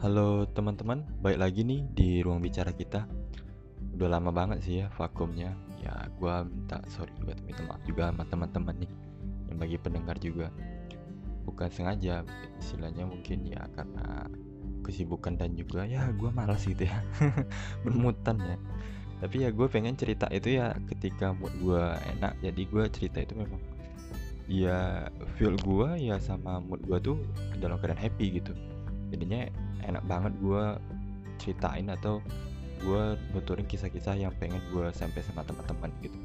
Halo teman-teman, baik lagi nih di ruang bicara kita. Udah lama banget sih ya vakumnya. Ya, gua minta sorry juga, minta maaf juga sama teman-teman nih yang bagi pendengar juga. Bukan sengaja, istilahnya mungkin ya karena kesibukan dan juga ya gua malas gitu ya. Bermutan ya. Tapi ya gue pengen cerita itu ya ketika mood gua enak, jadi gua cerita itu memang ya feel gua ya sama mood gua tuh dalam keadaan happy gitu. Jadinya enak banget gue ceritain atau gue nuturin kisah-kisah yang pengen gue sampai sama teman-teman gitu.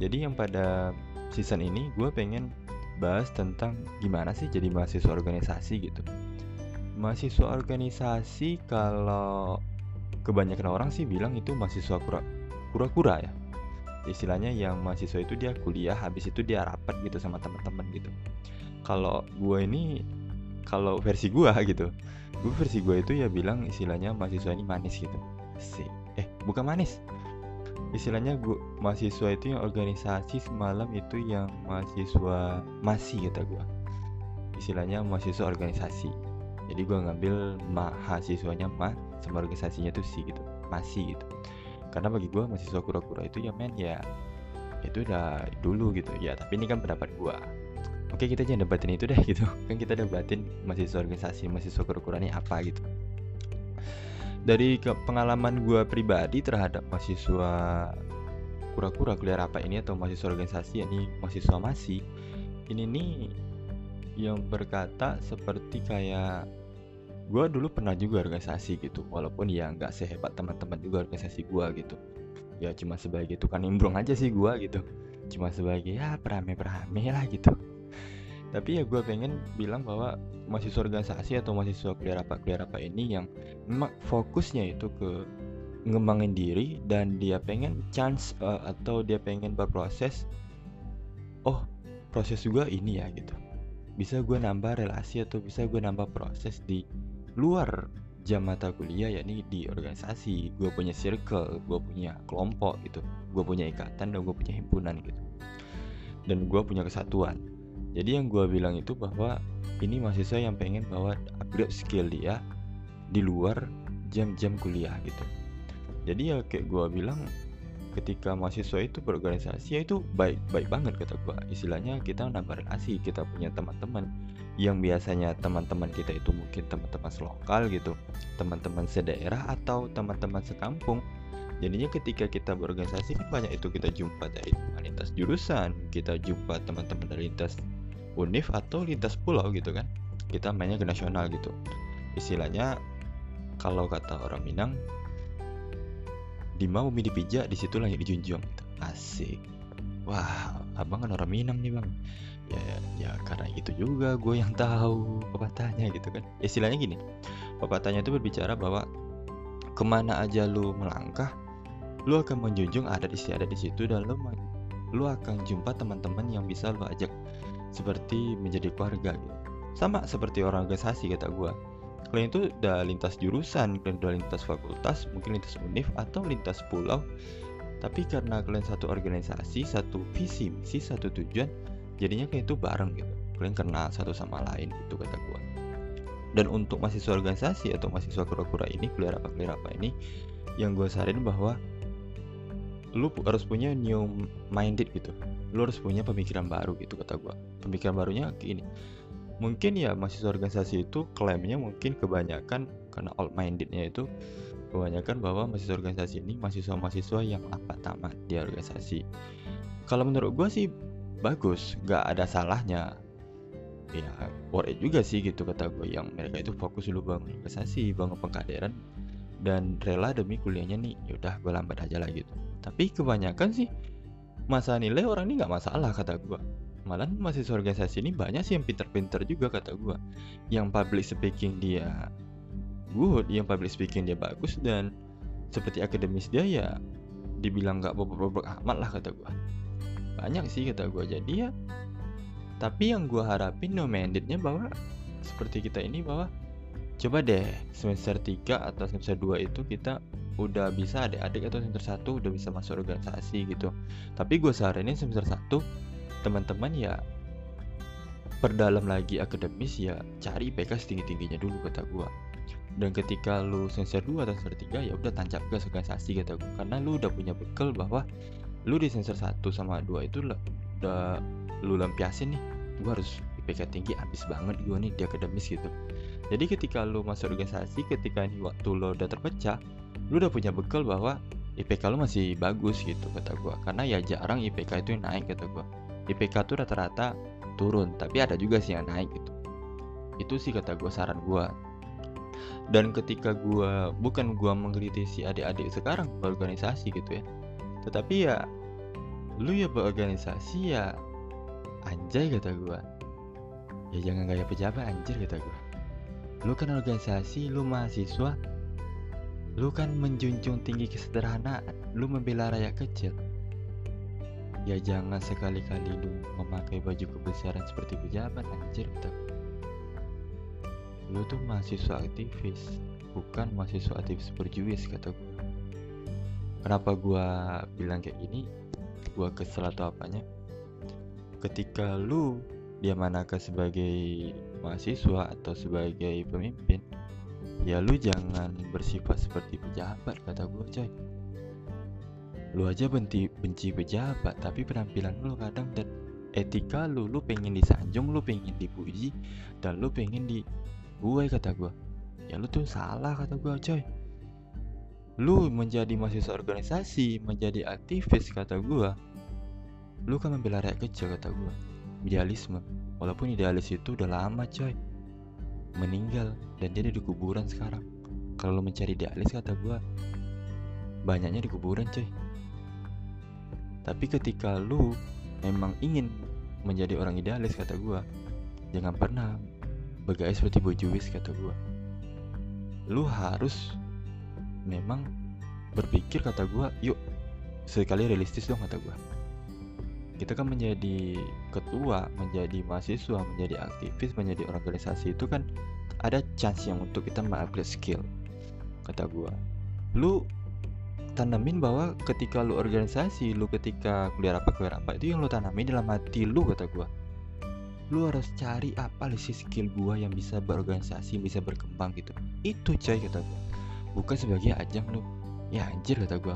Jadi yang pada season ini gue pengen bahas tentang gimana sih jadi mahasiswa organisasi gitu. Mahasiswa organisasi kalau kebanyakan orang sih bilang itu mahasiswa kura kura-kura ya. Istilahnya yang mahasiswa itu dia kuliah habis itu dia rapat gitu sama teman-teman gitu. Kalau gue ini kalau versi gue gitu. Gue versi gue itu ya bilang istilahnya mahasiswa ini manis gitu. Sih eh bukan manis. Istilahnya gue mahasiswa itu yang organisasi semalam itu yang mahasiswa masih kata gue istilahnya mahasiswa organisasi. Jadi gue ngambil mahasiswanya mah sama organisasinya tuh sih gitu masih gitu. Karena bagi gue mahasiswa kura-kura itu ya men ya itu udah dulu gitu. Ya tapi ini kan pendapat gue Oke kita jangan debatin itu deh gitu. Kan kita debatin mahasiswa organisasi, mahasiswa kura ini apa gitu. Dari pengalaman gue pribadi terhadap mahasiswa kura-kura kuliah apa ini atau mahasiswa organisasi ini mahasiswa masih Ini nih yang berkata seperti kayak gue dulu pernah juga organisasi gitu. Walaupun ya nggak sehebat teman-teman juga organisasi gue gitu. Ya cuma sebagai tukang nimbrung aja sih gue gitu. Cuma sebagai ya perame-perame lah gitu tapi ya gue pengen bilang bahwa mahasiswa organisasi atau mahasiswa kuliah apa kuliah apa ini yang memang fokusnya itu ke ngembangin diri dan dia pengen chance uh, atau dia pengen berproses oh proses juga ini ya gitu. Bisa gue nambah relasi atau bisa gue nambah proses di luar jam mata kuliah yakni di organisasi. Gue punya circle gue punya kelompok gitu. Gue punya ikatan dan gue punya himpunan gitu. Dan gue punya kesatuan jadi yang gue bilang itu bahwa ini mahasiswa yang pengen bawa upgrade skill dia di luar jam-jam kuliah gitu. Jadi ya kayak gue bilang ketika mahasiswa itu berorganisasi ya itu baik baik banget kata gue istilahnya kita nambah relasi kita punya teman-teman yang biasanya teman-teman kita itu mungkin teman-teman selokal gitu teman-teman sedaerah atau teman-teman sekampung. Jadinya ketika kita berorganisasi kan banyak itu kita jumpa dari lintas jurusan kita jumpa teman-teman dari lintas univ atau lintas pulau gitu kan. Kita mainnya ke nasional gitu. Istilahnya kalau kata orang Minang di mau bumi dipijak di situ dijunjung gitu. Asik. Wah abang kan orang Minang nih bang. Ya ya karena itu juga gue yang tahu pepatahnya gitu kan. Istilahnya gini pepatahnya itu berbicara bahwa ke mana aja lu melangkah lu akan menjunjung ada di sini ada di situ dan lu lu akan jumpa teman-teman yang bisa lu ajak seperti menjadi keluarga gitu. Sama seperti orang organisasi kata gue kalian itu udah lintas jurusan kalian udah lintas fakultas mungkin lintas univ atau lintas pulau. Tapi karena kalian satu organisasi satu visi misi satu tujuan jadinya kayak itu bareng gitu. Kalian kenal satu sama lain itu kata gue dan untuk mahasiswa organisasi atau mahasiswa kura-kura ini kuliah apa kuliah apa ini yang gue saranin bahwa lu harus punya new minded gitu. Lu harus punya pemikiran baru gitu kata gue pemikiran barunya gini. Mungkin ya mahasiswa organisasi itu klaimnya mungkin kebanyakan karena old mindednya itu kebanyakan bahwa mahasiswa organisasi ini mahasiswa-mahasiswa yang apa tamat di organisasi. Kalau menurut gue sih bagus. Nggak ada salahnya. Ya worth it juga sih gitu kata gue yang mereka itu fokus dulu bangun organisasi bangun pengkaderan dan rela demi kuliahnya nih yaudah gue lambat aja lah gitu. Tapi kebanyakan sih masa nilai orang ini nggak masalah kata gue malah mahasiswa organisasi ini banyak sih yang pinter-pinter juga kata gue yang public speaking dia good yang public speaking dia bagus dan seperti akademis dia ya dibilang nggak bobok-bobok amat lah kata gue banyak sih kata gue jadi ya tapi yang gue harapin no mandate-nya bahwa seperti kita ini bahwa coba deh semester 3 atau semester 2 itu kita udah bisa adik-adik atau semester 1 udah bisa masuk organisasi gitu. Tapi gue saranin semester 1 teman-teman ya perdalam lagi akademis ya cari IPK setinggi-tingginya dulu kata gue dan ketika lu semester 2 atau semester 3 ya udah tancap gas organisasi kata gue karena lu udah punya bekal bahwa lu di semester 1 sama 2 itu udah lu lampiasin nih gue harus IPK tinggi abis banget gue nih di akademis gitu jadi ketika lu masuk organisasi ketika ini waktu lo udah terpecah lu udah punya bekal bahwa IPK lu masih bagus gitu kata gue karena ya jarang IPK itu yang naik kata gue IPK tuh rata-rata turun tapi ada juga sih yang naik gitu. Itu sih kata gue saran gue dan ketika gue bukan gue mengkritisi adik-adik sekarang berorganisasi gitu ya tetapi ya lu ya berorganisasi ya anjay kata gue ya jangan gaya pejabat anjir kata gue lu kan organisasi lu mahasiswa. Lu kan menjunjung tinggi kesederhanaan. Lu membela rakyat kecil. Ya jangan sekali-kali lu memakai baju kebesaran seperti pejabat anjir gue lu tuh mahasiswa aktivis bukan mahasiswa aktivis berjuis kata gue kenapa gue bilang kayak gini? Gue kesel atau apanya? Ketika lu dia manakah sebagai mahasiswa atau sebagai pemimpin ya lu jangan bersifat seperti pejabat kata gue coy. Lu aja benci benci pejabat tapi penampilan lu kadang dan etika lu lu pengen disanjung lu pengen dipuji dan lu pengen di gue kata gue ya lu tuh salah kata gue coy. Lu menjadi mahasiswa organisasi menjadi aktivis kata gue lu kan membela rakyat kecil kata gue idealisme. Walaupun idealis itu udah lama coy. Meninggal dan dia di kuburan sekarang. Kalau lu mencari idealis kata gue banyaknya di kuburan coy. Tapi ketika lu memang ingin menjadi orang idealis kata gue jangan pernah bergaya seperti bojuis kata gue lu harus memang berpikir kata gue yuk sekali realistis dong kata gue kita kan menjadi ketua, menjadi mahasiswa, menjadi aktivis, menjadi organisasi itu kan ada chance yang untuk kita mengupgrade skill. Kata gue, lu tanamin bahwa ketika lu organisasi, lu ketika kuliah apa kuliah apa itu yang lu tanamin dalam hati lu kata gue lu harus cari apa sih skill gua yang bisa berorganisasi bisa berkembang gitu. Itu coy kata gua. Bukan sebagai ajang lu. Ya anjir kata gua.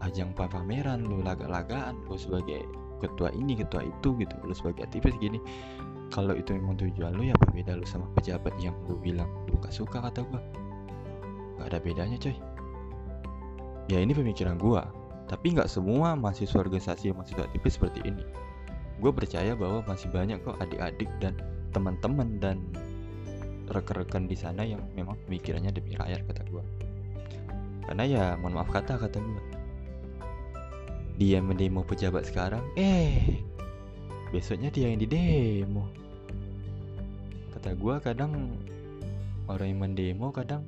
Ajang pameran lu laga-lagaan lu sebagai ketua ini ketua itu gitu. Lu sebagai aktivis gini kalau itu memang tujuan lu ya apa beda lu sama pejabat yang lu bilang lu gak suka kata gua? Gak ada bedanya coy. Ya ini pemikiran gua. Tapi nggak semua mahasiswa organisasi mahasiswa aktivis seperti ini. Gue percaya bahwa masih banyak kok adik-adik dan teman-teman dan rekan-rekan di sana yang memang pemikirannya demi rakyat kata gue karena ya mohon maaf kata kata gue dia mendemo pejabat sekarang? Eh besoknya dia yang di demo kata gue kadang orang yang mendemo kadang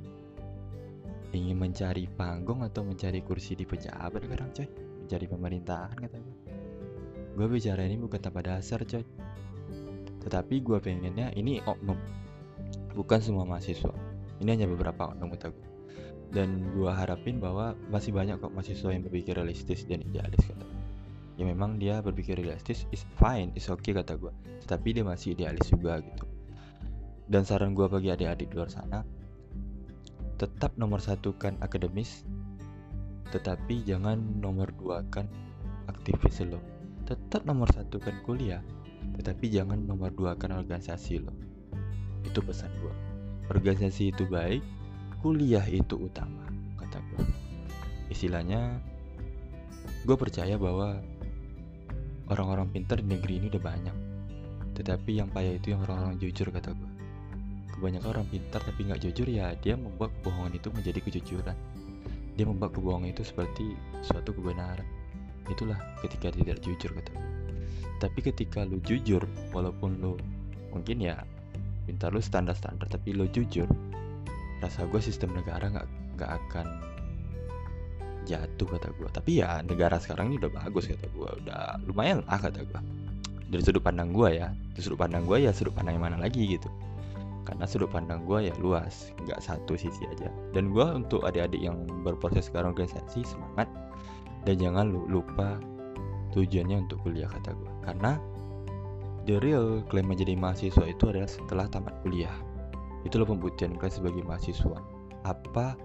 ingin mencari panggung atau mencari kursi di pejabat kadang coy. Mencari pemerintahan kata gue gue bicara ini bukan tanpa dasar coy. Tetapi gue pengennya ini oknum bukan semua mahasiswa. Ini hanya beberapa oknum kata gue dan gue harapin bahwa masih banyak kok mahasiswa yang berpikir realistis dan idealis kata ya memang dia berpikir realistis is fine is okay kata gue tetapi dia masih idealis juga gitu. Dan saran gue bagi adik-adik di luar sana tetap nomor satu kan akademis tetapi jangan nomor dua kan aktivis lo. Tetap nomor satu kan kuliah tetapi jangan nomor dua kan organisasi lo. Itu pesan gue organisasi itu baik kuliah itu utama kata gue istilahnya gue percaya bahwa orang-orang pintar di negeri ini udah banyak. Tetapi yang payah itu yang orang-orang jujur kata gue kebanyakan orang pintar tapi nggak jujur ya dia membuat kebohongan itu menjadi kejujuran. Dia membuat kebohongan itu seperti suatu kebenaran. Itulah ketika tidak jujur kata tapi ketika lu jujur walaupun lu mungkin ya pintar lu standar standar tapi lu jujur rasa gue sistem negara nggak nggak akan jatuh kata gue tapi ya negara sekarang ini udah bagus kata gue udah lumayan lah kata gue dari sudut pandang gue ya. Dari sudut pandang gue ya sudut pandang yang mana lagi gitu. Karena sudut pandang gue ya luas nggak satu sisi aja. Dan gue untuk adik-adik yang berproses sekarang organisasi semangat. Dan jangan lupa tujuannya untuk kuliah kata gue karena the real klaim menjadi mahasiswa itu adalah setelah tamat kuliah itulah pembuktian kalian sebagai mahasiswa. Apa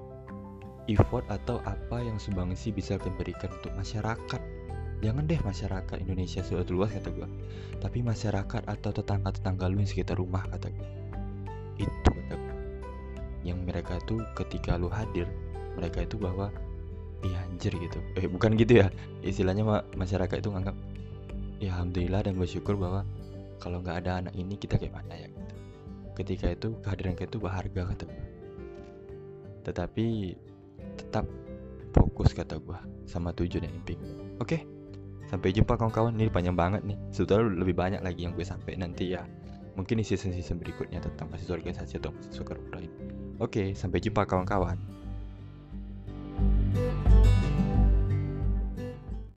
effort atau apa yang sumbangsi bisa kalian berikan untuk masyarakat? Jangan deh masyarakat Indonesia sudah luas kata gue tapi masyarakat atau tetangga-tetangga lu yang sekitar rumah kata gue itu kata gue yang mereka itu ketika lu hadir mereka itu bahwa iya anjir gitu. Eh bukan gitu ya. Istilahnya ma masyarakat itu nganggap ya alhamdulillah dan bersyukur bahwa kalau nggak ada anak ini kita kayak mana ya ketika itu kehadiran kita itu berharga kata gue tetapi tetap fokus kata gue sama tujuan yang impian oke sampai jumpa kawan-kawan. Ini panjang banget nih. Sebetulnya lebih banyak lagi yang gue sampai nanti ya. Mungkin di season-season berikutnya tentang mahasiswa organisasi atau mahasiswa korporat. Oke sampai jumpa kawan-kawan